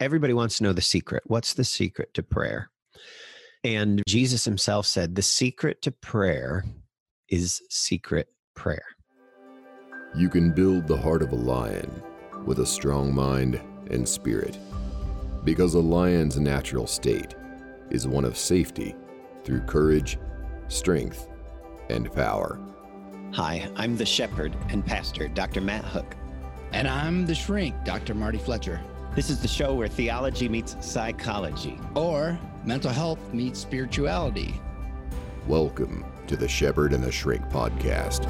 everybody wants to know the secret. What's the secret to prayer? And Jesus himself said, the secret to prayer is secret prayer. You can build the heart of a lion with a strong mind and spirit, because a lion's natural state is one of safety through courage, strength, and power. Hi, I'm the shepherd and pastor, Dr. Matt Hook. And I'm the shrink, Dr. Marty Fletcher. This is the show where theology meets psychology, or mental health meets spirituality. Welcome to the Shepherd and the Shrink podcast.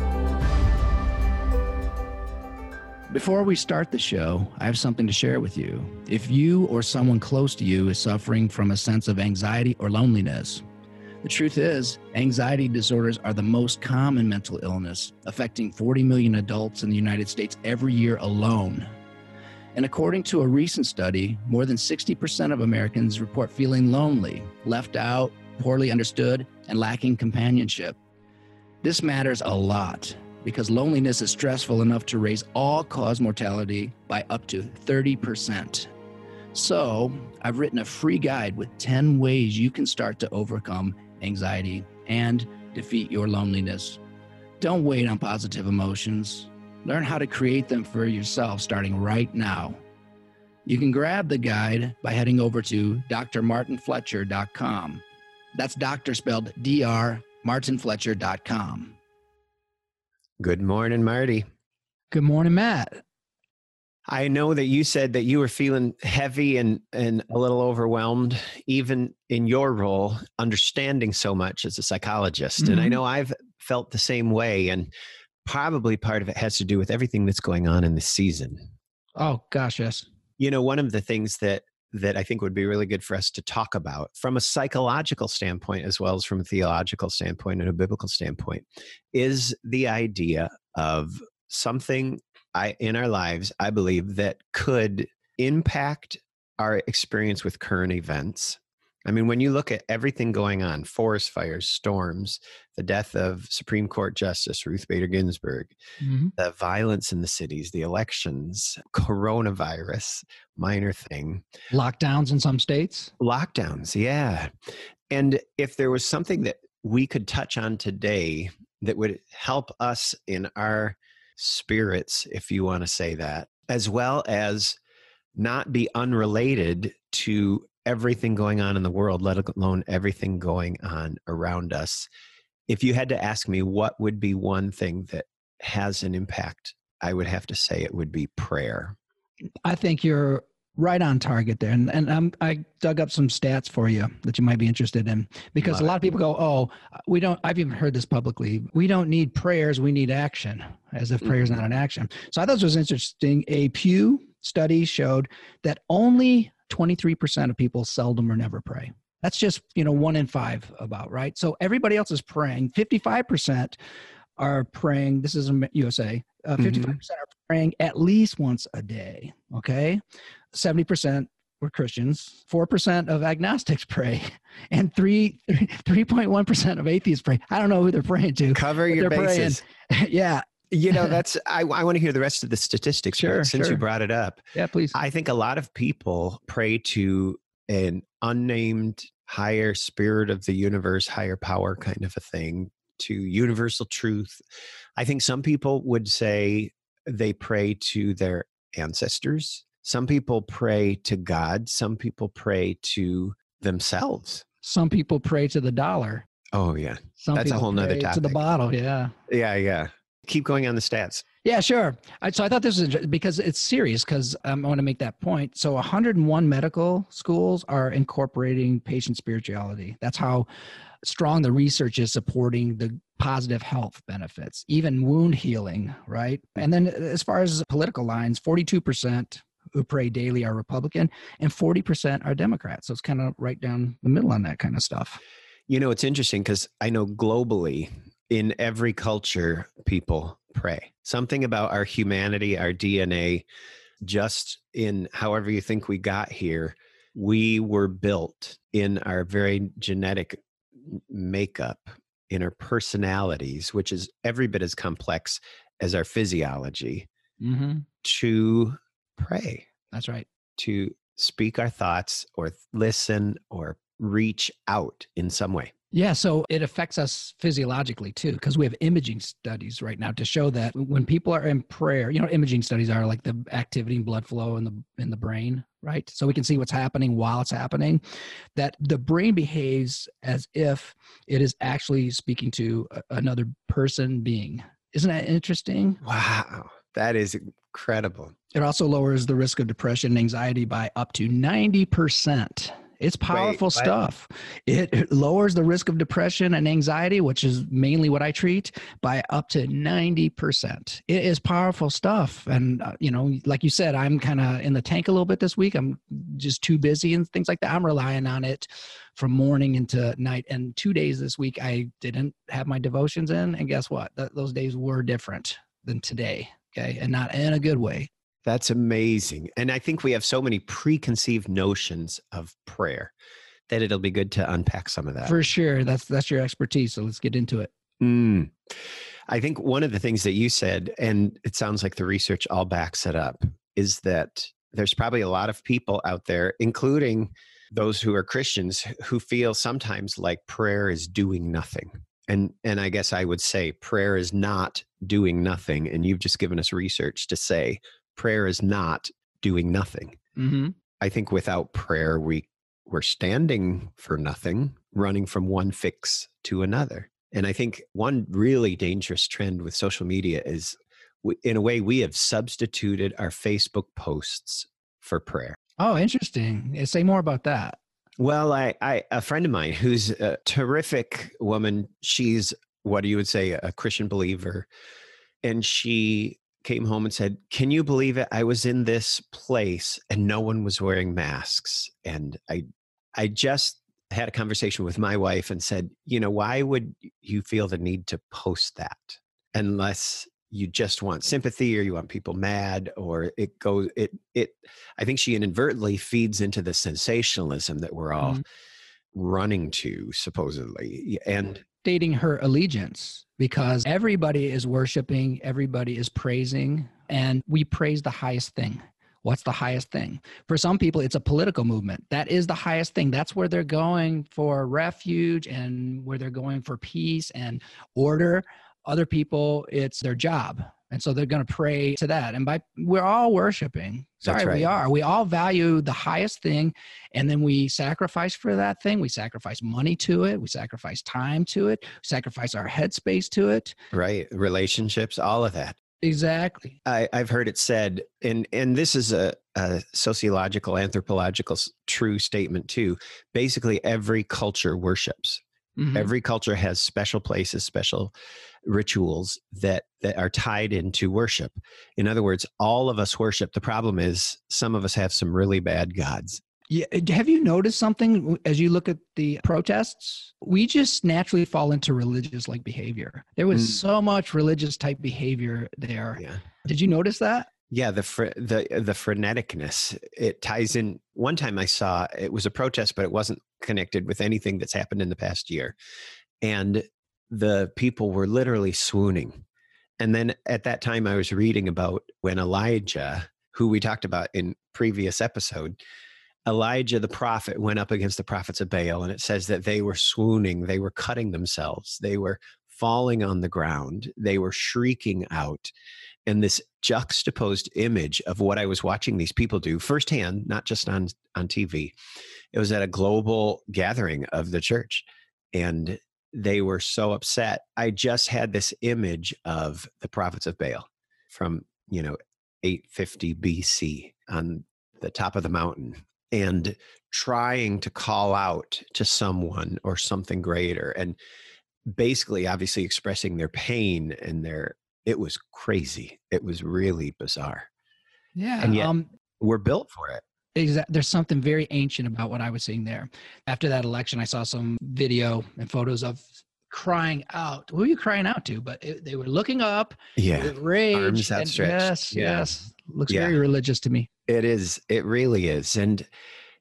Before we start the show, I have something to share with you. If you or someone close to you is suffering from a sense of anxiety or loneliness, the truth is, anxiety disorders are the most common mental illness, affecting 40 million adults in the United States every year alone. And according to a recent study, more than 60% of Americans report feeling lonely, left out, poorly understood, and lacking companionship. This matters a lot because loneliness is stressful enough to raise all cause mortality by up to 30%. So, I've written a free guide with 10 ways you can start to overcome anxiety and defeat your loneliness. Don't wait on positive emotions. Learn how to create them for yourself starting right now. You can grab the guide by heading over to drmartinfletcher.com. That's doctor spelled D R martinfletcher.com. Good morning, Marty. Good morning, Matt. I know that you said that you were feeling heavy and, and a little overwhelmed, even in your role, understanding so much as a psychologist. Mm-hmm. And I mm-hmm. know I've felt the same way. And probably part of it has to do with everything that's going on in the season. Oh, gosh, yes. You know, one of the things that that I think would be really good for us to talk about from a psychological standpoint as well as from a theological standpoint and a biblical standpoint is the idea of something I, in our lives, I believe that could impact our experience with current events. I mean, when you look at everything going on forest fires, storms, the death of Supreme Court Justice Ruth Bader Ginsburg, mm-hmm. the violence in the cities, the elections, coronavirus, minor thing. Lockdowns in some states? Lockdowns, yeah. And if there was something that we could touch on today that would help us in our spirits, if you want to say that, as well as not be unrelated to everything going on in the world, let alone everything going on around us. If you had to ask me what would be one thing that has an impact, I would have to say it would be prayer. I think you're right on target there. And, and I'm, I dug up some stats for you that you might be interested in because a lot of people go, Oh, we don't, I've even heard this publicly. We don't need prayers. We need action as if prayer is not mm-hmm. an action. So I thought this was interesting. A Pew study showed that only 23% of people seldom or never pray. That's just, you know, one in five about, right? So everybody else is praying. 55% are praying. This is USA. Uh, 55% mm-hmm. are praying at least once a day. Okay. 70% were Christians. 4% of agnostics pray. And 3, 3.1% of atheists pray. I don't know who they're praying to. Cover your bases. yeah you know that's i, I want to hear the rest of the statistics sure, since sure. you brought it up yeah please. I think a lot of people pray to an unnamed higher spirit of the universe higher power kind of a thing to universal truth. I think some people would say they pray to their ancestors. Some people pray to god. Some people pray to themselves. Some people pray to the dollar. Oh yeah. Some that's a whole nother topic to the bottle yeah. Yeah yeah keep going on the stats. Yeah, sure. I, so I thought this was because it's serious because um, I want to make that point. So 101 medical schools are incorporating patient spirituality. That's how strong the research is supporting the positive health benefits, even wound healing, right? And then as far as political lines, 42% who pray daily are Republican and 40% are Democrat. So it's kind of right down the middle on that kind of stuff. You know, it's interesting because I know globally in every culture, people pray. Something about our humanity, our DNA, just in however you think we got here, we were built in our very genetic makeup, in our personalities, which is every bit as complex as our physiology, mm-hmm. to pray. That's right. To speak our thoughts or listen or reach out in some way. Yeah, so it affects us physiologically too, because we have imaging studies right now to show that when people are in prayer, you know, imaging studies are like the activity and blood flow in the in the brain, right? So we can see what's happening while it's happening. That the brain behaves as if it is actually speaking to another person being. Isn't that interesting? Wow, that is incredible. It also lowers the risk of depression and anxiety by up to 90%. It's powerful Wait, stuff. It lowers the risk of depression and anxiety, which is mainly what I treat, by up to 90%. It is powerful stuff. And, uh, you know, like you said, I'm kind of in the tank a little bit this week. I'm just too busy and things like that. I'm relying on it from morning into night. And two days this week, I didn't have my devotions in. And guess what? Th- those days were different than today. Okay. And not in a good way. That's amazing. And I think we have so many preconceived notions of prayer that it'll be good to unpack some of that. For sure. That's that's your expertise. So let's get into it. Mm. I think one of the things that you said, and it sounds like the research all backs it up, is that there's probably a lot of people out there, including those who are Christians, who feel sometimes like prayer is doing nothing. And and I guess I would say prayer is not doing nothing. And you've just given us research to say prayer is not doing nothing. Mm-hmm. I think without prayer, we we're standing for nothing, running from one fix to another. And I think one really dangerous trend with social media is, in a way, we have substituted our Facebook posts for prayer. Oh, interesting. Say more about that. Well, I, I a friend of mine who's a terrific woman. She's what you would say a Christian believer, and she came home and said, Can you believe it? I was in this place and no one was wearing masks. And I I just had a conversation with my wife and said, you know, why would you feel the need to post that unless you just want sympathy or you want people mad or it goes it it I think she inadvertently feeds into the sensationalism that we're all mm-hmm. running to supposedly. And stating her allegiance because everybody is worshiping, everybody is praising, and we praise the highest thing. What's the highest thing? For some people, it's a political movement. That is the highest thing. That's where they're going for refuge and where they're going for peace and order. Other people, it's their job and so they're going to pray to that. And by we're all worshiping. Sorry right. we are. We all value the highest thing. And then we sacrifice for that thing. We sacrifice money to it. We sacrifice time to it. Sacrifice our headspace to it. Right. Relationships all of that. Exactly. I, have heard it said and and this is a, a sociological anthropological true statement too. Basically every culture worships. Mm-hmm. Every culture has special places, special rituals that that are tied into worship. In other words, all of us worship. The problem is some of us have some really bad gods. Yeah, have you noticed something as you look at the protests? We just naturally fall into religious like behavior. There was mm. so much religious type behavior there. Yeah. Did you notice that? Yeah, the fr- the the freneticness it ties in. One time I saw it was a protest, but it wasn't connected with anything that's happened in the past year, and the people were literally swooning. And then at that time, I was reading about when Elijah, who we talked about in previous episode, Elijah the prophet went up against the prophets of Baal, and it says that they were swooning, they were cutting themselves, they were falling on the ground, they were shrieking out and this juxtaposed image of what I was watching these people do firsthand, not just on on TV. It was at a global gathering of the church, and they were so upset. I just had this image of the prophets of Baal from you know 850 BC on the top of the mountain and trying to call out to someone or something greater and basically obviously expressing their pain and their it was crazy. It was really bizarre. Yeah. And yet um, we're built for it. There's something very ancient about what I was seeing there. After that election, I saw some video and photos of crying out. Who are you crying out to? But it, they were looking up. Yeah. Rage. Arms outstretched. Yes. Yeah. Yes. Looks yeah. very religious to me. It is. It really is. And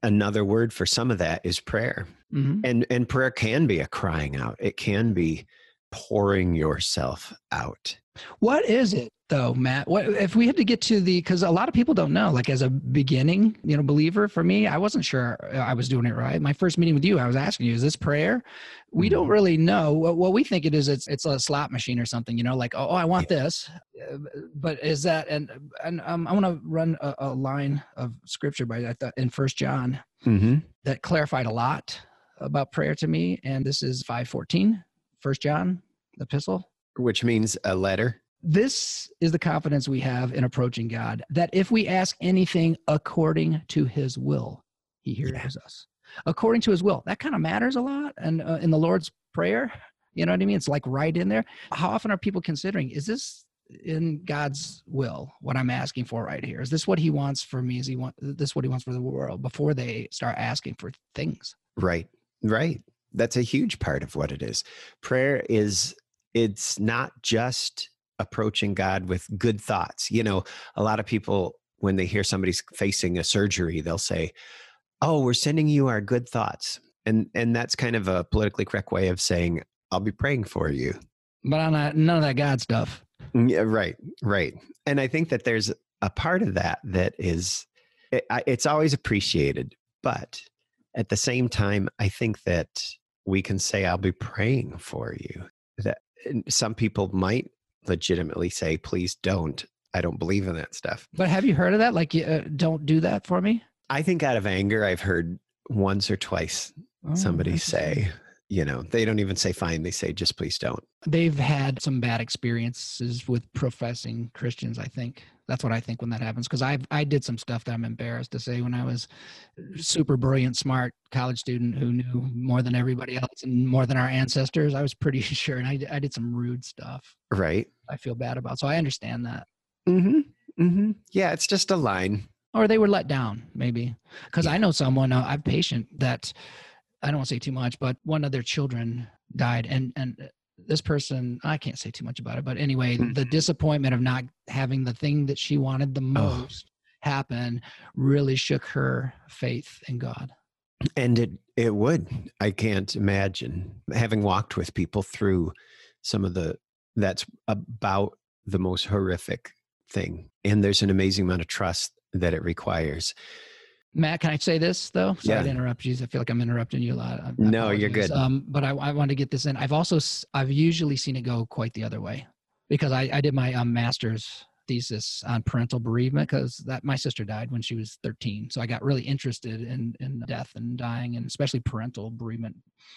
another word for some of that is prayer. Mm-hmm. And and prayer can be a crying out. It can be pouring yourself out. What is it though, Matt? What if we had to get to the because a lot of people don't know. Like as a beginning, you know, believer for me, I wasn't sure I was doing it right. My first meeting with you, I was asking you, is this prayer? We mm-hmm. don't really know. What, what, we think it is, it's it's a slot machine or something. You know, like oh, I want yeah. this, uh, but is that and and um, I want to run a, a, line of scripture by I thought in First John mm-hmm. that clarified a lot about prayer to me, and this is five fourteen, First John epistle which means a letter. This is the confidence we have in approaching God that if we ask anything according to his will, he hears yeah. us. According to his will. That kind of matters a lot. And uh, in the Lord's Prayer, you know what I mean? It's like right in there. How often are people considering, is this in God's will, what I'm asking for right here? Is this what he wants for me? Is he want this what he wants for the world before they start asking for things? Right. Right. That's a huge part of what it is. Prayer is it's not just approaching God with good thoughts. You know, a lot of people, when they hear somebody's facing a surgery, they'll say, Oh, we're sending you our good thoughts. And and that's kind of a politically correct way of saying, I'll be praying for you. But I'm not, none of that God stuff. Mm, yeah, right, right. And I think that there's a part of that that is, it, it's always appreciated. But at the same time, I think that we can say, I'll be praying for you. That some people might legitimately say, please don't. I don't believe in that stuff. But have you heard of that? Like, uh, don't do that for me? I think out of anger, I've heard once or twice oh, somebody say, you know, they don't even say fine. They say, just please don't. They've had some bad experiences with professing Christians, I think that's what I think when that happens. Because I I did some stuff that I'm embarrassed to say when I was super brilliant, smart college student who knew more than everybody else and more than our ancestors. I was pretty sure, and I I did some rude stuff. Right. I feel bad about. So I understand that. Mm-hmm. Mm-hmm. Yeah, it's just a line. Or they were let down, maybe. Because yeah. I know someone. Uh, I'm patient that I don't want to say too much, but one of their children died, and and this person i can't say too much about it but anyway mm-hmm. the disappointment of not having the thing that she wanted the most oh. happen really shook her faith in god and it it would i can't imagine having walked with people through some of the that's about the most horrific thing and there's an amazing amount of trust that it requires Matt, can I say this though? Sorry yeah. to interrupt you. I feel like I'm interrupting you a lot. I no, you're good. Um, but I, I want to get this in. I've also I've usually seen it go quite the other way because I, I did my um, master's thesis on parental bereavement because that my sister died when she was 13, so I got really interested in in death and dying and especially parental bereavement.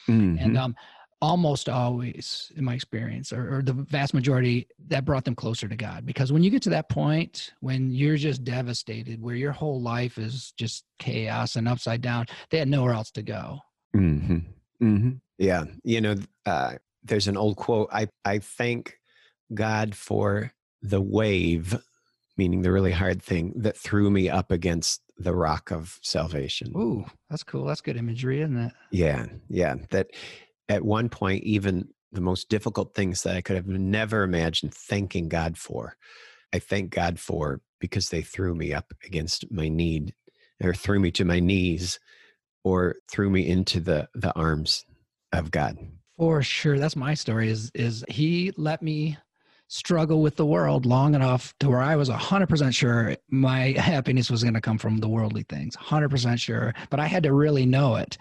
Mm-hmm. And um, almost always in my experience or, or, the vast majority that brought them closer to god. Because when you get to that point when you're just devastated where your whole life is just chaos and upside down they had nowhere else to go. Mm-hmm. Mm-hmm. yeah. You know uh, there's an old quote i i thank god for the wave meaning the really hard thing that threw me up against the rock of salvation. Ooh that's cool. That's good imagery isn't it? Yeah. Yeah. That at one point, even the most difficult things that I could have never imagined thanking God for, I thank God for because they threw me up against my need or threw me to my knees or threw me into the, the arms of God. For sure. That's my story is, is he let me struggle with the world long enough to where I was 100% sure my happiness was going to come from the worldly things. 100% sure. But I had to really know it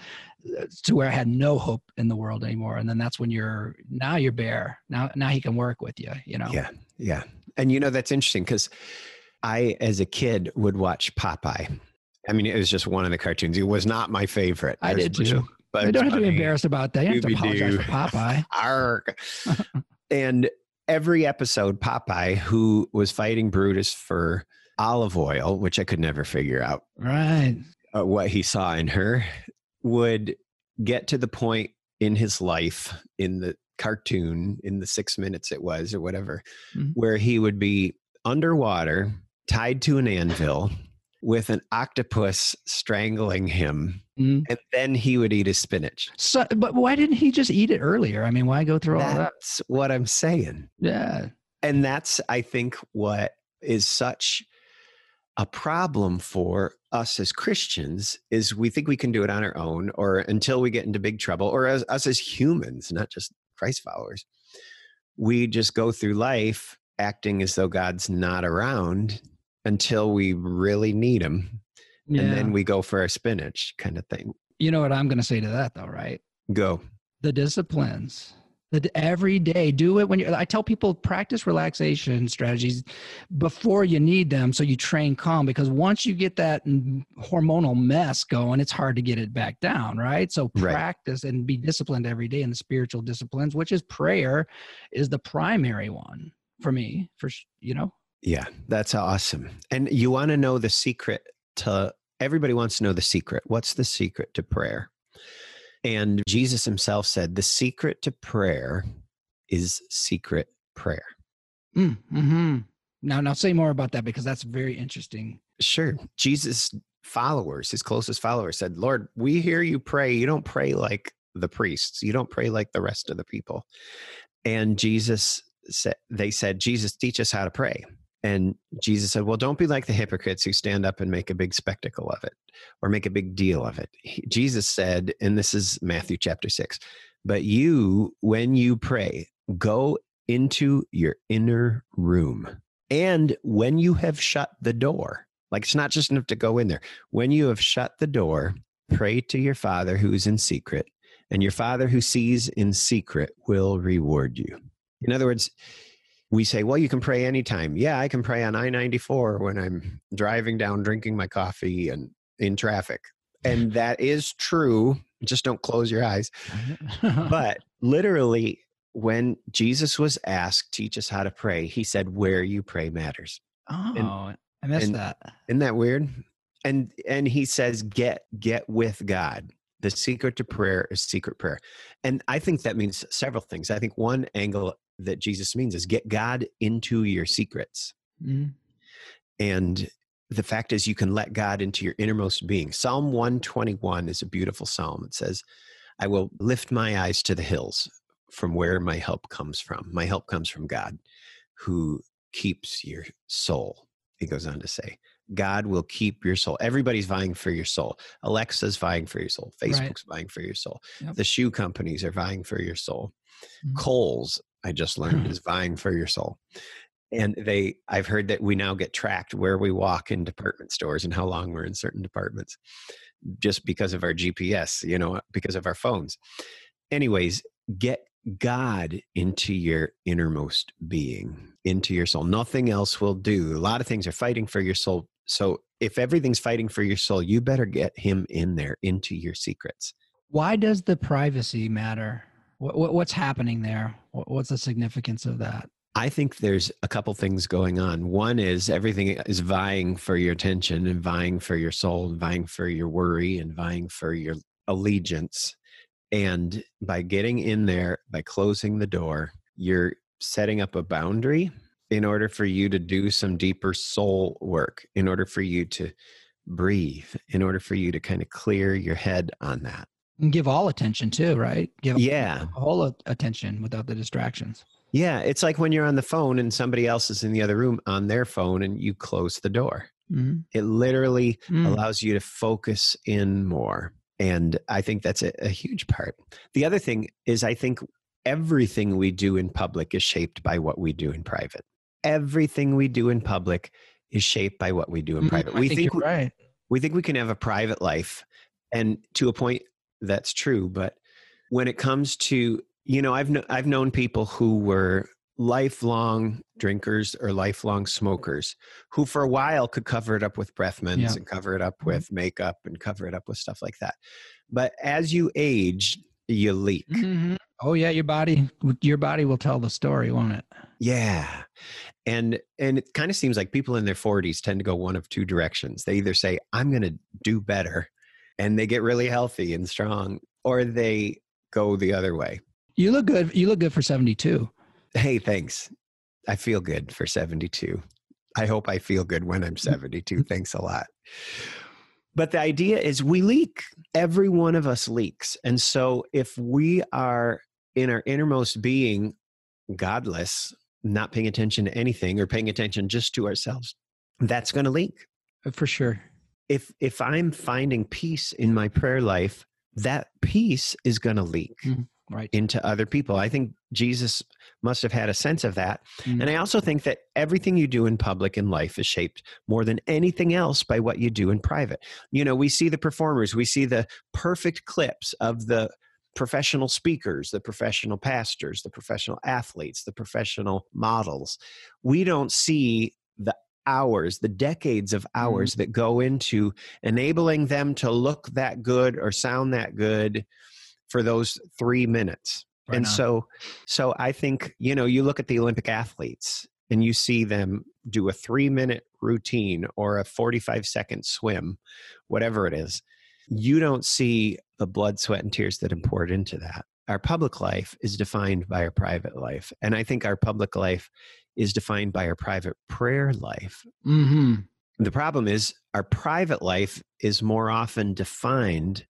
uh, to where I had no hope in the world anymore. And then that's when you're now you're bare. Now now he can work with you, you know. Yeah. Yeah. And you know that's interesting because I as a kid would watch Popeye. I mean, it was just one of the cartoons. It was not my favorite. I There's did too. But you don't have to be embarrassed about that. You have to apologize for Popeye. Arg. and every episode, Popeye, who was fighting Brutus for Olive Oyl, which I could never figure out. Right. Uh, what he saw in her would get to the point in his life in the cartoon in the six minutes it was or whatever mm-hmm. where he would be underwater tied to an anvil with an octopus strangling him mm-hmm. and then he would eat his spinach. So but why didn't he just eat it earlier? I mean why go through that's all that? That's what i'm saying. Yeah. And that's i think what is such a problem for us as Christians is we think we can do it on our own or until we get into big trouble or as us as humans, not just Christ followers. we just go through life acting as though God's not around until we really need them. Yeah. And then we go for our spinach kind of thing. you know what I'm going to say to that, though, right? Go. the disciplines that every day do it when you i tell people practice relaxation strategies before you need them so you train calm because once you get that hormonal mess going it's hard to get it back down right so Right. practice and be disciplined every day in the spiritual disciplines which is prayer is the primary one for me for you know Yeah, that's awesome. And you want to know the secret to everybody wants to know the secret. What's the secret to prayer? And Jesus himself said the secret to prayer is secret prayer. mm, hmm now now say more about that because that's very interesting Sure. Jesus' followers, his closest followers said, Lord, we hear you pray. You don't pray like the priests, you don't pray like the rest of the people. And Jesus said, they said, Jesus, teach us how to pray. And Jesus said, Well, don't be like the hypocrites who stand up and make a big spectacle of it or make a big deal of it. He- Jesus said, and this is Matthew chapter six, but you, when you pray, go into your inner room. And when you have shut the door, like it's not just enough to go in there. When you have shut the door, pray to your Father who is in secret, and your Father who sees in secret will reward you. In other words, we say, well, you can pray anytime. Yeah, I can pray on I 94 when I'm driving down, drinking my coffee, and in traffic. And that is true. Just don't close your eyes. But literally, when Jesus was asked, teach us how to pray, he said, where you pray matters. oh i missed and- that Isn't that weird? And and he says, get get with God. The secret to prayer is secret prayer. And I think that means several things. I think one angle that Jesus means is get God into your secrets. Mhm. And the fact is you can let God into your innermost being. Psalm 121 is a beautiful psalm. It says, I will lift my eyes to the hills from where my help comes from. My help comes from God who keeps your soul. He goes on to say, God will keep your soul. Everybody's vying for your soul. Alexa's vying for your soul. Right. Facebook's vying for your soul. Yep. The shoe companies are vying for your soul. Mhm. Kohl's, I just learned, mm-hmm. is vying for your soul. And they, I've heard that we now get tracked where we walk in department stores and how long we're in certain departments just because of our GPS, you know, because of our phones. Anyways, get God into your innermost being, into your soul. Nothing else will do. A lot of things are fighting for your soul. So if everything's fighting for your soul, you better get him in there, into your secrets. Why does the privacy matter? What, what, what's happening there? What, what's the significance of that? I think there's a couple things going on. One is everything is vying for your attention and vying for your soul and vying for your worry and vying for your allegiance. And by getting in there, by closing the door, you're setting up a boundary in order for you to do some deeper soul work, in order for you to breathe, in order for you to kind of clear your head on that. And give all attention too, right? Give Yeah. all attention without the distractions. Yeah. It's like when you're on the phone and somebody else is in the other room on their phone and you close the door. Mhm. It literally Mm. allows you to focus in more. And I think that's a, a huge part. The other thing is, I think everything we do in public is shaped by what we do in private. Everything we do in public is shaped by what we do in Mhm. private. We think think we, right. we think we can have a private life, and to a point, that's true. But when it comes to, you know, I've kn- I've known people who were lifelong drinkers or lifelong smokers who for a while could cover it up with breath mints Yeah. and cover it up Mhm. with makeup and cover it up with stuff like that. But as you age, you leak. Mhm. Oh yeah, your body, your body will tell the story, won't it? Yeah. And and it kind of seems like people in their 40s tend to go one of two directions. They either say I'm going to do better and they get really healthy and strong or they go the other way. You look good. You look good for seventy-two. Hey, thanks. I feel good for 72. I hope I feel good when I'm 72. Thanks a lot. But the idea is we leak. Every one of us leaks. And so if we are in our innermost being godless, not paying attention to anything or paying attention just to ourselves, that's going to leak. Uh, for sure. If if I'm finding peace in my prayer life, that peace is going to leak. Mhm. right. into other people. I think Jesus must have had a sense of that. Mm. And I also think that everything you do in public in life is shaped more than anything else by what you do in private. You know, we see the performers, we see the perfect clips of the professional speakers, the professional pastors, the professional athletes, the professional models. We don't see the hours, the decades of Mm-hmm. hours that go into enabling them to look that good or sound that good for those three minutes. Right and on. so, so I think you know, you look at the Olympic athletes and you see them do a three minute routine or a 45 second swim, whatever it is. You don't see the blood, sweat, and tears that are poured into that. Our public life is defined by our private life. And I think our public life is defined by our private prayer life. hmm The problem is our private life is more often defined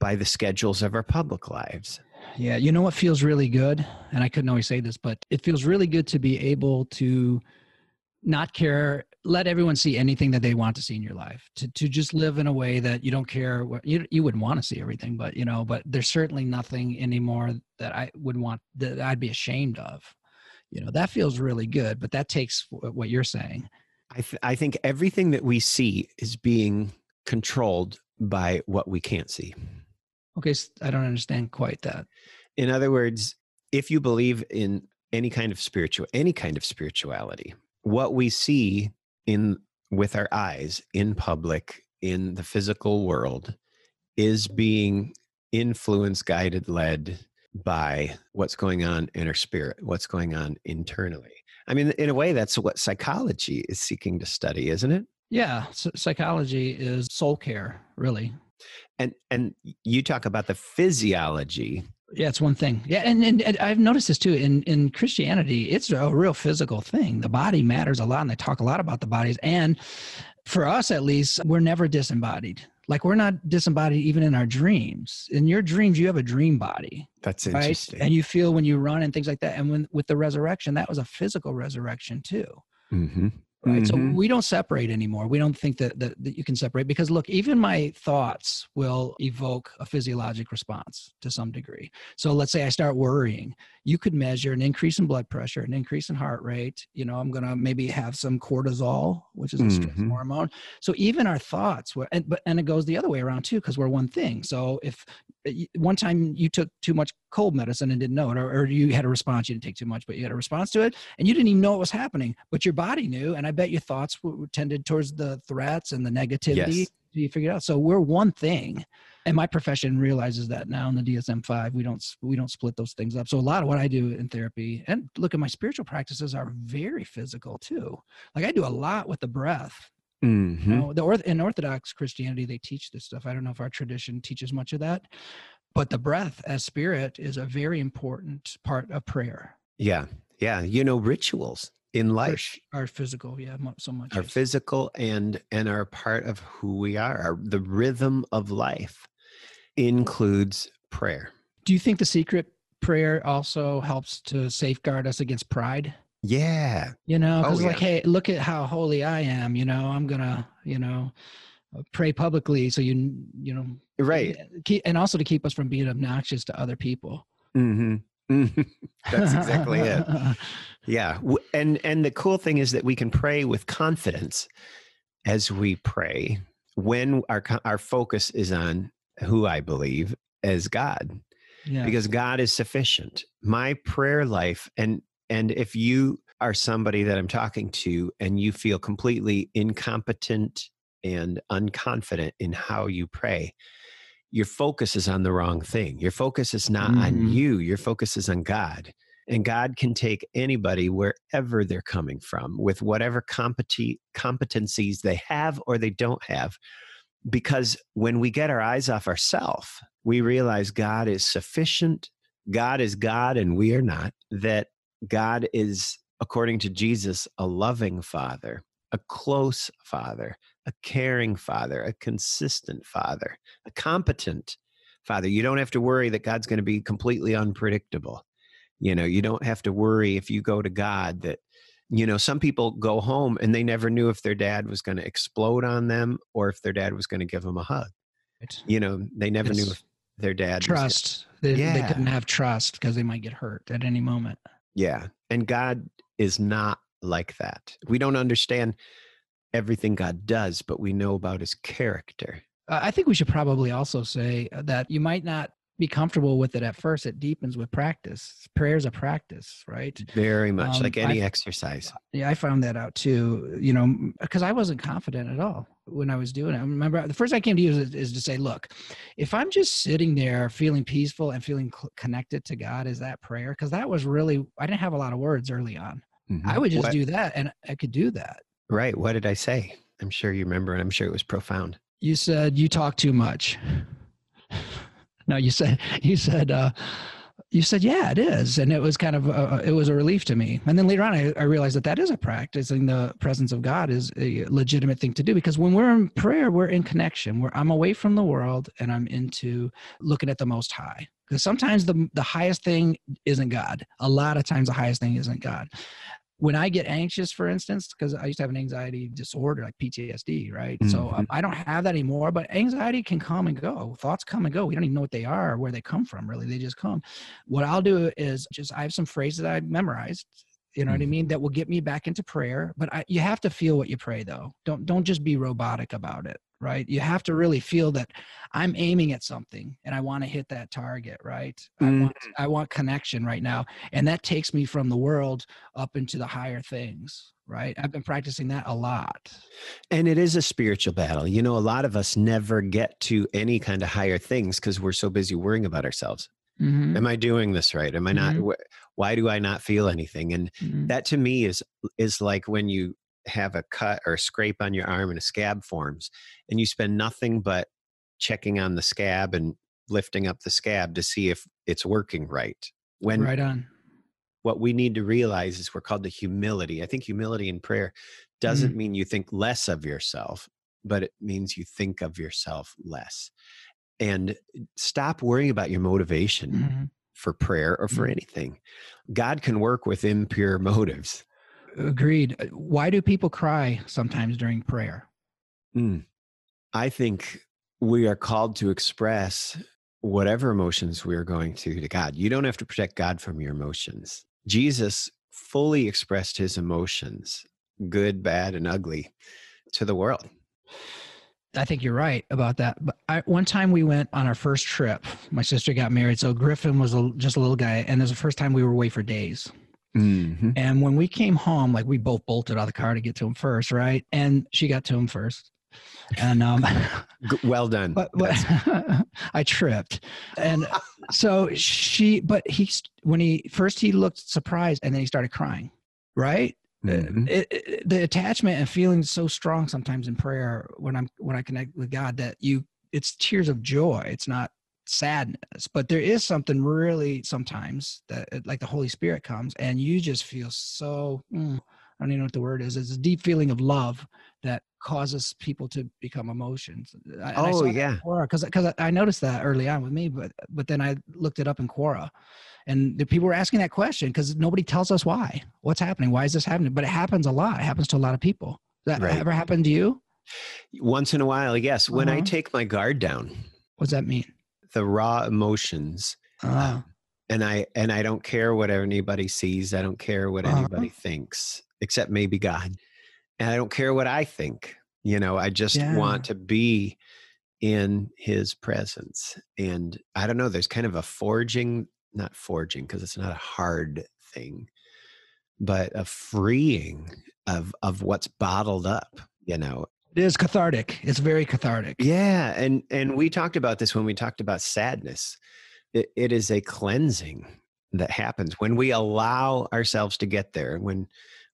by the schedules of our public lives. Yeah, you know what feels really good, and I couldn't always say this, but it feels really good to be able to not care, let everyone see anything that they want to see in your life. To to just live in a way that you don't care what you you wouldn't want to see everything, but you know, but there's certainly nothing anymore that I would want that I'd be ashamed of. You know, that feels really good, but that takes what you're saying. I, th- I think everything that we see is being controlled by what we can't see. Okay, I don't understand quite that. In other words, if you believe in any kind of spiritual any kind of spirituality, what we see in with our eyes in public in the physical world is being influenced, guided, led by what's going on in our spirit, what's going on internally. I mean, in a way, that's what psychology is seeking to study, isn't it? Yeah, psychology is soul care, really. And and you talk about the physiology. Yeah, it's one thing. Yeah, and, and, and I've noticed this too in in Christianity. It's a real physical thing. The body matters a lot, and they talk a lot about the bodies. And for us, at least, we're never disembodied. Like we're not disembodied even in our dreams. In your dreams, you have a dream body, That's right? interesting. And you feel when you run and things like that. And when with the resurrection, that was a physical resurrection too mm-hmm. right so we don't separate anymore we don't think that, that that you can separate because look even my thoughts will evoke a physiologic response to some degree so let's say i start worrying you could measure an increase in blood pressure an increase in heart rate you know i'm going to maybe have some cortisol which is a stress Mhm. hormone so even our thoughts were and but and it goes the other way around too because we're one thing so if uh, one time you took too much cold medicine and didn't know it or, or you had a response you didn't take too much but you had a response to it and you didn't even know it was happening but your body knew and i bet your thoughts were, were tended towards the threats and the negativity Yes. you figured out so we're one thing and my profession realizes that now in the dsm-5 we don't we don't split those things up so a lot of what i do in therapy and look at my spiritual practices are very physical too like i do a lot with the breath Mm-hmm. you know, the orth- in Orthodox Christianity, they teach this stuff. I don't know if our tradition teaches much of that, but the breath as spirit is a very important part of prayer. Yeah, yeah. You know, rituals in life Our physical, yeah, so much. are physical and and are part of who we are. Our, the rhythm of life includes prayer. Do you think the secret prayer also helps to safeguard us against pride? Yeah, You know, Oh, because like, hey, look at how holy I am. You know, I'm gonna, you know, uh, pray publicly so you, you know, right. and also to keep us from being obnoxious to other people. Mm-hmm. That's exactly it. Yeah, and and the cool thing is that we can pray with confidence as we pray when our our focus is on who I believe as God. yeah. because God is sufficient. My prayer life and and if you are somebody that I'm talking to and you feel completely incompetent and unconfident in how you pray, your focus is on the wrong thing. Your focus is not on Mhm. you, your focus is on God. And God can take anybody wherever they're coming from with whatever competi- competencies they have or they don't have. Because when we get our eyes off ourself, we realize God is sufficient. God is God and we are not. That God is, according to Jesus, a loving father, a close father, a caring father, a consistent father, a competent father. You don't have to worry that God's going to be completely unpredictable. You know, you don't have to worry if you go to God that, you know, some people go home and they never knew if their dad was going to explode on them or if their dad was going to give them a hug. Right. You know, they never knew if their dad was- Trust. They, they Yeah. couldn't have trust because they might get hurt at any moment. yeah and god is not like that we don't understand everything god does but we know about his character I think we should probably also say uh, that you might not be comfortable with it at first. It deepens with practice. Prayer is a practice, right? very much Um, like any I- exercise Yeah, I found that out too. You know, because I wasn't confident at all when I was doing it. I remember the first I came to you is, is to say, look, if I'm just sitting there feeling peaceful and feeling cl- connected to God, is that prayer? Because that was really I didn't have a lot of words early on. I would just What- do that, and I could do that. right what did i say i'm sure you remember and i'm sure it was profound You said you talk too much. No, you said you said uh, you said yeah, it is, and it was kind of uh, it was a relief to me. And then later on, I, I realized that that is a practice, and the presence of God is a legitimate thing to do because when we're in prayer, we're in connection. Where I'm away from the world and I'm into looking at the Most High. Because sometimes the the highest thing isn't God. A lot of times, the highest thing isn't God when I get anxious, for instance, because I used to have an anxiety disorder like PTSD, right? So um, I don't have that anymore, but anxiety can come and go. Thoughts come and go. We don't even know what they are or where they come from, really. They just come. What I'll do is just, I have some phrases that I memorized. You know what I mm-hmm. mean? That will get me back into prayer. But I, you have to feel what you pray, though. Don't don't just be robotic about it, right? You have to really feel that I'm aiming at something and I want to hit that target, right? I want mm-hmm. I want connection right now, and that takes me from the world up into the higher things right i've been practicing that a lot And it is a spiritual battle. You know, a lot of us never get to any kind of higher things because we're so busy worrying about ourselves. Mhm, Am I doing this right? Am I not? Mhm. wh- Why do I not feel anything? And mhm. that to me is is like when you have a cut or a scrape on your arm and a scab forms, and you spend nothing but checking on the scab and lifting up the scab to see if it's working right. When right on what we need to realize is we're called to humility. I think humility in prayer doesn't mean you think less of yourself, but it means you think of yourself less. And stop worrying about your motivation Mhm. for prayer or for Mhm. anything. God can work with impure motives. agreed Uh, why do people cry sometimes during prayer Mm. I think we are called to express whatever emotions we're going to to God. You don't have to protect God from your emotions. Jesus fully expressed his emotions, good, bad, and ugly, to the world. I think you're right about that but I, one time we went on our first trip my sister got married so griffin was a, just a little guy and it was the first time we were away for days Mhm. and when we came home like we both bolted out of the car to get to him first right and she got to him first and um Well done. but, but I tripped, and so she. But he when he first he looked surprised, and then he started crying. Right, Mhm. it, it- the attachment and feeling so strong sometimes in prayer when I'm when I connect with God that you it's tears of joy. It's not sadness, but there is something really sometimes that like the Holy Spirit comes and you just feel so. mm, I don't even know what the word is. It's a deep feeling of love that causes people to become emotions. I- and Oh, yeah. Because because I noticed that early on with me, but but then I looked it up in Quora, and the people were asking that question because nobody tells us why. What's happening? Why is this happening? But it happens a lot. It happens to a lot of people. Does that Right. ever happened to you? Once in a while, yes. When I Uh-huh. take my guard down, What does that mean? the raw emotions, Uh, and I and I don't care what anybody sees. I don't care what Uh-huh. anybody thinks, except maybe God. And I don't care what I think. You know, I just Yeah. want to be in His presence. And I don't know. There's kind of a forging, not forging, because it's not a hard thing, but a freeing of of what's bottled up. You know, it is cathartic. It's very cathartic. yeah, and and we talked about this when we talked about sadness. It, it is a cleansing that happens when we allow ourselves to get there, when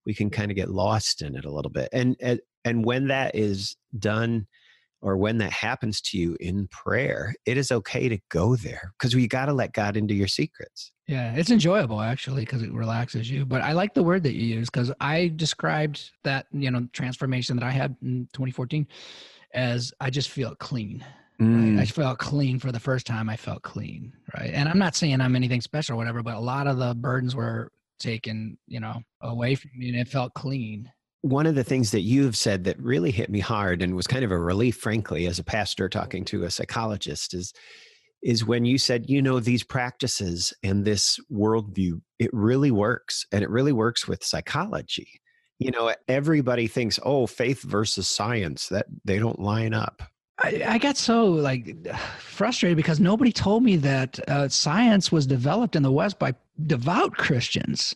we can kind of get lost in it a little bit, and and, and when that is done, or when that happens to you in prayer, it is okay to go there because we got to let God into your secrets. Yeah, it's enjoyable actually because it relaxes you. But I like the word that you use because I described that you know transformation that I had in 2014 as I just feel clean. Right? I mm. felt clean for the first time. I felt clean, right? And I'm not saying I'm anything special or whatever, but a lot of the burdens were taken, you know, away from me, and it felt clean. one of the things that you've said that really hit me hard and was kind of a relief frankly as a pastor talking to a psychologist is is when you said, you know, these practices and this worldview, it really works. And it really works with psychology. You know, everybody thinks, oh, faith versus science, that they don't line up. I, I got so like frustrated because nobody told me that uh, science was developed in the West by devout Christians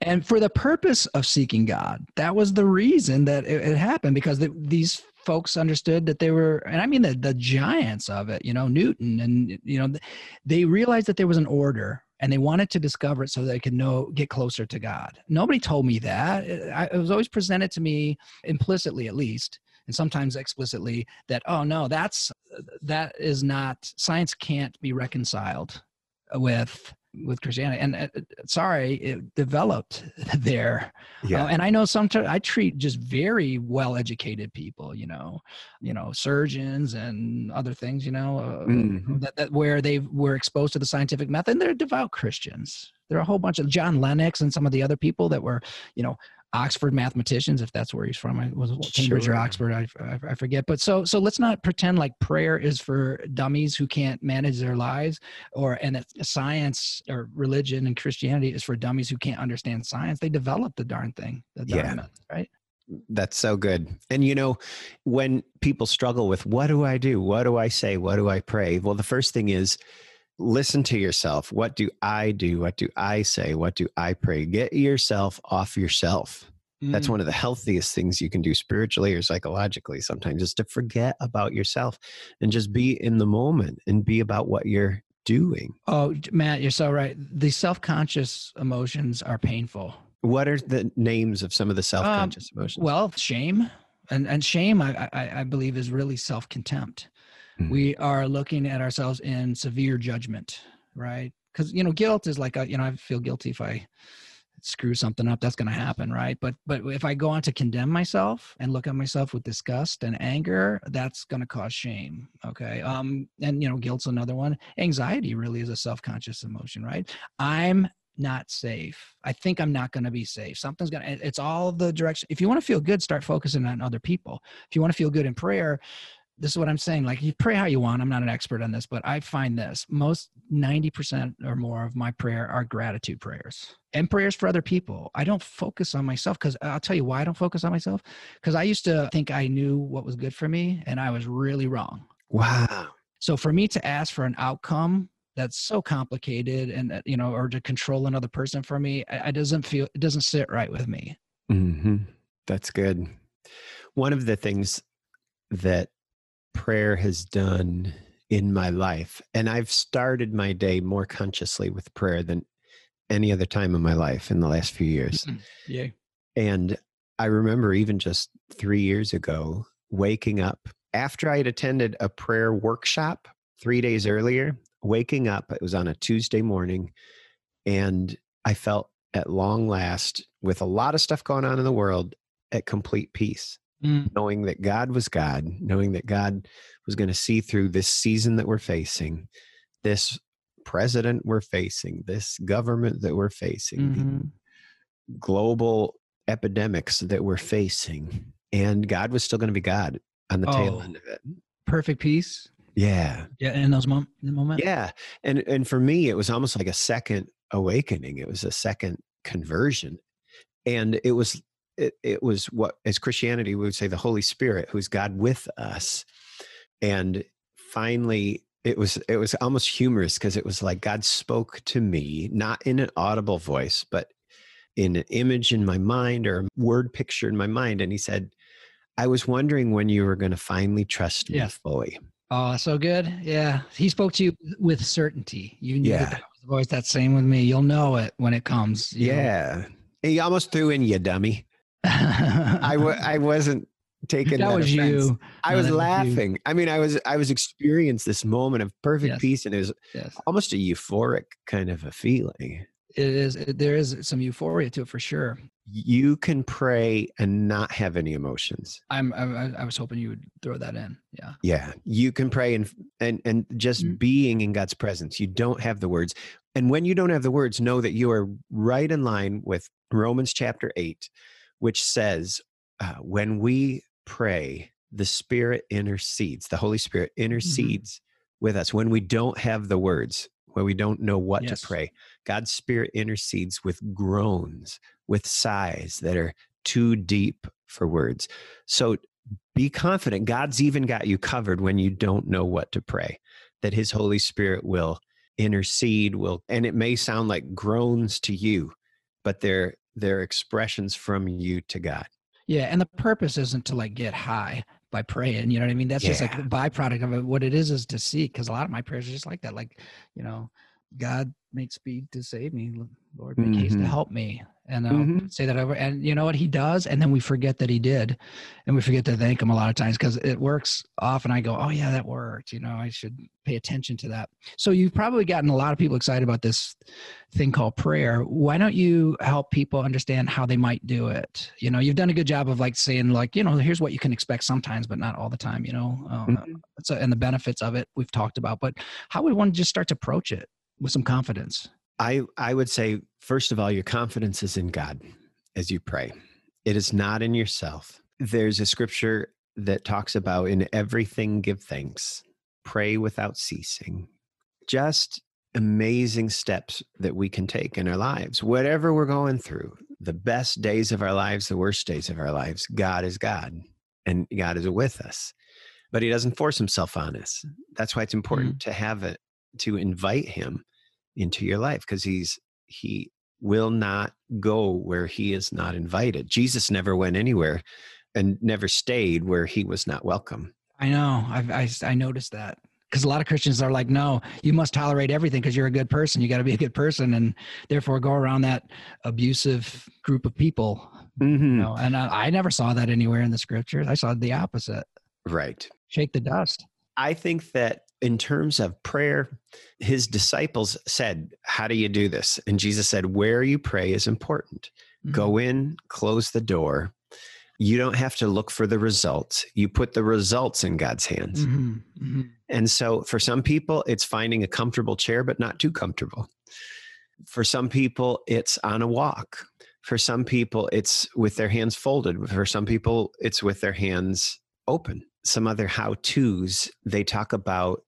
and for the purpose of seeking God. That was the reason that it, it happened because the, these folks understood that they were, and I mean the, the giants of it, you know, Newton, and, you know, they realized that there was an order and they wanted to discover it so they could know get closer to god nobody told me that it, was always presented to me implicitly at least and sometimes explicitly that oh no that's that is not science can't be reconciled with with Christianity. And uh, sorry, it developed there. Yeah. Uh, and I know sometimes I treat just very well educated people, you know, you know, surgeons and other things, you know, uh, mm-hmm. that, that where they were exposed to the scientific method. And they're devout Christians. There are a whole bunch of John Lennox and some of the other people that were, you know, Oxford mathematicians, if that's where he's from. I was Cambridge sure. or Oxford, I, I, I, forget. But so so let's not pretend like prayer is for dummies who can't manage their lives, or and that science or religion and Christianity is for dummies who can't understand science. They develop the darn thing, the darn yeah. right? That's so good. And you know, when people struggle with what do I do? What do I say? What do I pray? Well, the first thing is listen to yourself. What do I do? What do I say? What do I pray? Get yourself off yourself. Mm. That's one of the healthiest things you can do spiritually or psychologically sometimes is to forget about yourself and just be in the moment and be about what you're doing. Oh, Matt, you're so right. The self conscious emotions are painful. What are the names of some of the self conscious um, emotions? Well, shame. And, and shame, I, I, I believe, is really self contempt mm-hmm. we are looking at ourselves in severe judgment right? Because you know guilt is like a, you know i feel guilty if i screw something up that's going to happen right? But but if i go on to condemn myself and look at myself with disgust and anger that's going to cause shame okay? Um and you know guilt's another one. Anxiety really is a self-conscious emotion right? I'm not safe. I think i'm not going to be safe. Something's going to it's all the direction if you want to feel good start focusing on other people. If you want to feel good in prayer this is what I'm saying. Like you pray how you want. I'm not an expert on this, but I find this most 90% or more of my prayer are gratitude prayers and prayers for other people. I don't focus on myself because I'll tell you why I don't focus on myself. Because I used to think I knew what was good for me and I was really wrong. Wow. So for me to ask for an outcome that's so complicated and uh, you know or to control another person for me it doesn't feel it doesn't sit right with me mm-hmm. that's good one of the things that prayer has done in my life. And I've started my day more consciously with prayer than any other time in my life in the last few years. Mm-hmm. Yeah. And I remember even just three years ago waking up after I had attended a prayer workshop three days earlier, waking up, it was on a Tuesday morning, and I felt at long last, with a lot of stuff going on in the world, at complete peace mm. knowing that God was God, knowing that God was going to see through this season that we're facing, this president we're facing, this government that we're facing, mm-hmm. global epidemics that we're facing. And God was still going to be God on the oh, tail end of it. Perfect peace. Yeah. Yeah. In those mom- moments. Yeah. And and for me, it was almost like a second awakening. It was a second conversion. And it was it, it was what as christianity we would say the holy spirit who's god with us. And finally it was it was almost humorous because it was like god spoke to me not in an audible voice but in an image in my mind or a word picture in my mind. And he said i was wondering when you were going to finally trust me fully. Oh so good. Yeah. He spoke to you with certainty. You knew yeah. that was the voice. That's same with me. You'll know it when it comes yeah know? he almost threw in you dummy I w- I wasn't taking that, that was offense. you. I no, was laughing. Was I mean, I was I was experiencing this moment of perfect yes. peace, and it was yes. almost a euphoric kind of a feeling. It is. It, there is some euphoria to it for sure. You can pray and not have any emotions. I'm. I, I was hoping you would throw that in. Yeah. Yeah. You can pray and and and just mm-hmm. being in God's presence. You don't have the words, and when you don't have the words, know that you are right in line with Romans chapter eight which says, uh, when we pray, the Spirit intercedes, the Holy Spirit mm-hmm. intercedes with us when we don't have the words, when we don't know what Yes. to pray. God's Spirit intercedes with groans, with sighs that are too deep for words. So be confident. God's even got you covered when you don't know what to pray, that His Holy Spirit will intercede, will, and it may sound like groans to you, but they're, they're expressions from you to God. Yeah, and the purpose isn't to like get high by praying. You know what I mean? That's just like Yeah. the byproduct of it. What it is is to seek, because a lot of my prayers are just like that. Like, you know, God make speed to save me, Lord make haste to Mhm. help me, and I'll Mhm. say that over. And you know what He does, and then we forget that He did, and we forget to thank Him a lot of times because it works often. I go, oh yeah, that worked. You know, I should pay attention to that. So you've probably gotten a lot of people excited about this thing called prayer. Why don't you help people understand how they might do it? You know, you've done a good job of like saying like, you know, here's what you can expect sometimes, but not all the time. You know, uh, Mhm. so and the benefits of it we've talked about. But how would one just start to approach it with some confidence? I, I would say, first of all, your confidence is in God as you pray. It is not in yourself. There's a scripture that talks about in everything give thanks, pray without ceasing. Just amazing steps that we can take in our lives, whatever we're going through, the best days of our lives, the worst days of our lives, God is God and God is with us. But he doesn't force himself on us. That's why it's important mm. to have it, to invite him into your life because he's he will not go where he is not invited. Jesus never went anywhere and never stayed where he was not welcome. I know. I've, I I noticed that because a lot of Christians are like, no, you must tolerate everything because you're a good person. You got to be a good person, and therefore go around that abusive group of people. Mm-hmm. You know, and I, I never saw that anywhere in the scriptures. I saw the opposite. Right. Shake the dust. I think that in terms of prayer, his disciples said, How do you do this? And Jesus said, Where you pray is important. Mm-hmm. Go in, close the door. You don't have to look for the results. You put the results in God's hands. Mhm, mhm. And so for some people, it's finding a comfortable chair, but not too comfortable. For some people, it's on a walk. For some people, it's with their hands folded. For some people, it's with their hands open. Some other how to's, they talk about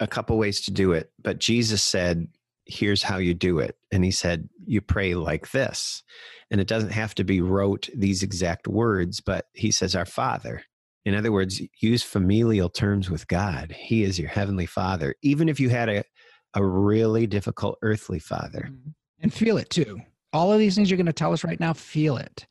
a couple ways to do it. But Jesus said, here's how you do it. And he said, you pray like this. And it doesn't have to be rote these exact words, but he says, Our Father. In other words, use familial terms with God. He is your heavenly father. Even if you had a, a really difficult earthly father. And feel it too. All of these things you're going to tell us right now, feel it.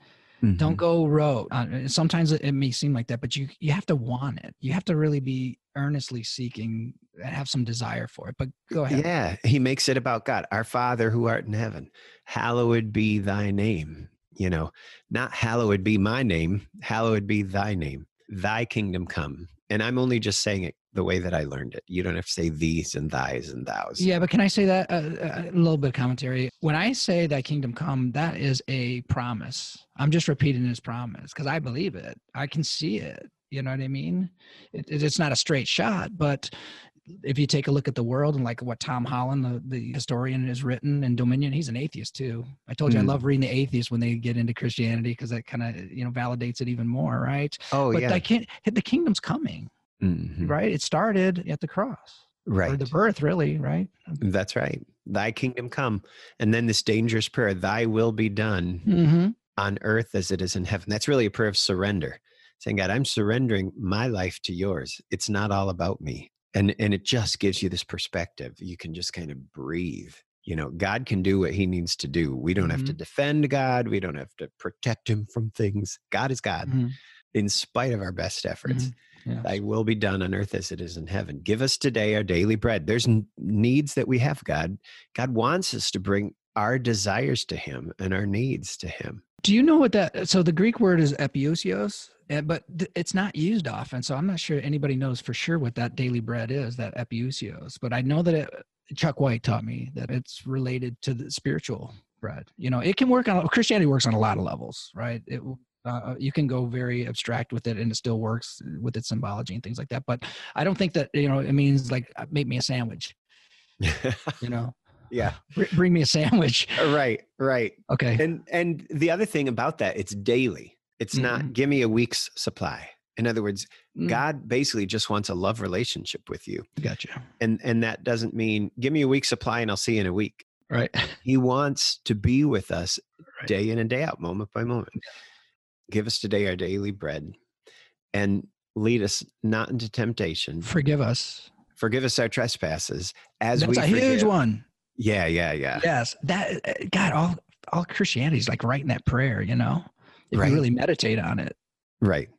Don't go rote. Uh, sometimes it may seem like that, but you you have to want it. You have to really be earnestly seeking and have some desire for it. But go ahead. Yeah, he makes it about God. Our Father who art in heaven, hallowed be thy name. You know, not hallowed be my name, hallowed be thy name. Thy kingdom come. And I'm only just saying it the way that I learned it. You don't have to say these and thys and thous. Yeah, but can I say that uh, a little bit of commentary? When I say "Thy kingdom come," that is a promise. I'm just repeating His promise because I believe it. I can see it. You know what I mean? It, it- it's not a straight shot, but if you take a look at the world and like what Tom Holland, the, the historian, has written in Dominion, he's an atheist too. I told you I Mm. love reading the atheists when they get into Christianity because that kind of you know validates it even more, right? Oh, but yeah. I can't. The kingdom's coming, Mhm. right? It started at the cross or Right. the birth, really, right? That's right. Thy kingdom come. And then this dangerous prayer, thy will be done Mm-hmm. on earth as it is in heaven. That's really a prayer of surrender. Saying, God, I'm surrendering my life to yours. It's not all about me. And and it just gives you this perspective. You can just kind of breathe. You know, God can do what he needs to do. We don't have to defend God. We don't have to protect him from things. God is God Mhm. in spite of our best efforts. Mhm. Yeah. Thy will be done on earth as it is in heaven. Give us today our daily bread. There's needs that we have, God. God wants us to bring our desires to Him and our needs to Him. Do you know what that? So the Greek word is epiousios, eh, but th- it's not used often. So I'm not sure anybody knows for sure what that daily bread is, that epiousios. But I know that it, Chuck White taught me that it's related to the spiritual bread. You know, it can work on Christianity works on a lot of levels, right? It uh, you can go very abstract with it, and it still works with its symbology and things like that. But I don't think that you know it means like uh, make me a sandwich. You know, yeah, Br- bring me a sandwich. right, right. Okay. And and the other thing about that, it's daily. It's not Mhm. give me a week's supply. In other words, Mm. God basically just wants a love relationship with you. Gotcha. And and that doesn't mean give me a week supply and I'll see you in a week. Right. He wants to be with us Right. day in and day out, moment by moment. Give us today our daily bread and lead us not into temptation. Forgive us. Forgive us our trespasses as That's we That's a huge one. Yeah, yeah, yeah. Yes. That uh, God, all all Christianity is like writing that prayer, you know? If Right. you really meditate on it. Right.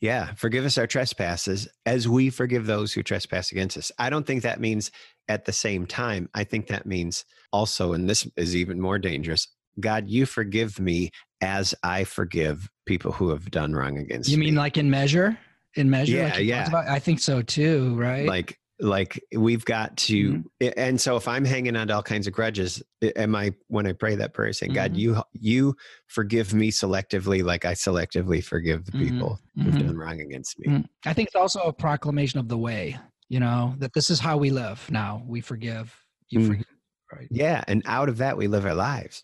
Yeah. Forgive us our trespasses as we forgive those who trespass against us. I don't think that means at the same time. I think that means also, and this is even more dangerous God, you forgive me as I forgive people who have done wrong against You me. mean like in measure? In measure? Yeah, he yeah. about? I think so too, right? like like we've got to Mm-hmm. and so if i'm hanging on to all kinds of grudges am i when i pray that prayer saying god Mhm. you you forgive me selectively like i selectively forgive the Mhm. people who've Mhm. done wrong against me Mm. I think it's also a proclamation of the way, you know, that this is how we live now. We forgive. You Mhm. forgive. Right. yeah and out of that we live our lives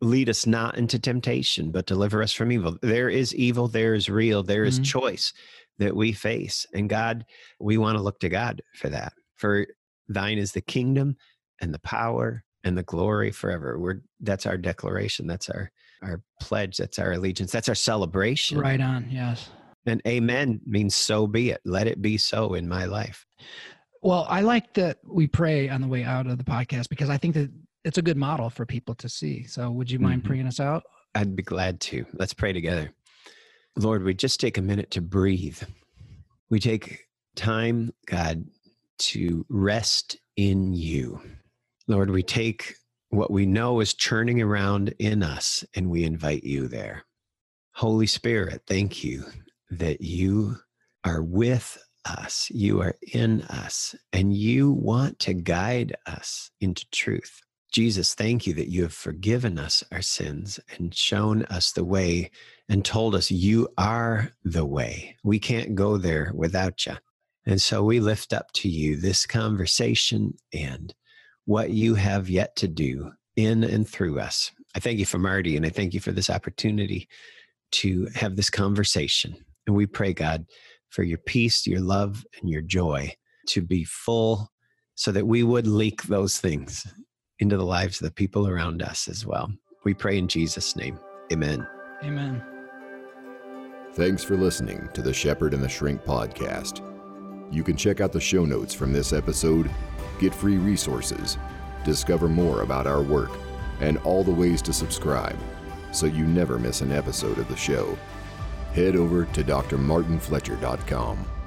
lead us not into temptation but deliver us from evil there is evil there is real there is choice that we face and god we want to look to god for that for thine is the kingdom and the power and the glory forever we're that's our declaration that's our our pledge that's our allegiance that's our celebration Right on. Yes. and amen means so be it let it be so in my life Well, I like that we pray on the way out of the podcast because I think that it's a good model for people to see. So, would you mind Mhm. praying us out? I'd be glad to. Let's pray together. Lord, we just take a minute to breathe. We take time, God, to rest in you. Lord, we take what we know is churning around in us and we invite you there. Holy Spirit, thank you that you are with us, you are in us, and you want to guide us into truth. Jesus, thank you that you have forgiven us our sins and shown us the way and told us you are the way. We can't go there without you. And so we lift up to you this conversation and what you have yet to do in and through us. I thank you for Marty and I thank you for this opportunity to have this conversation. And we pray, God, for your peace, your love, and your joy to be full so that we would leak those things into the lives of the people around us as well. We pray in Jesus' name. Amen. Amen. Thanks for listening to the Shepherd and the Shrink podcast. You can check out the show notes from this episode, get free resources, discover more about our work, and all the ways to subscribe so you never miss an episode of the show. Head over to drmartinfletcher.com.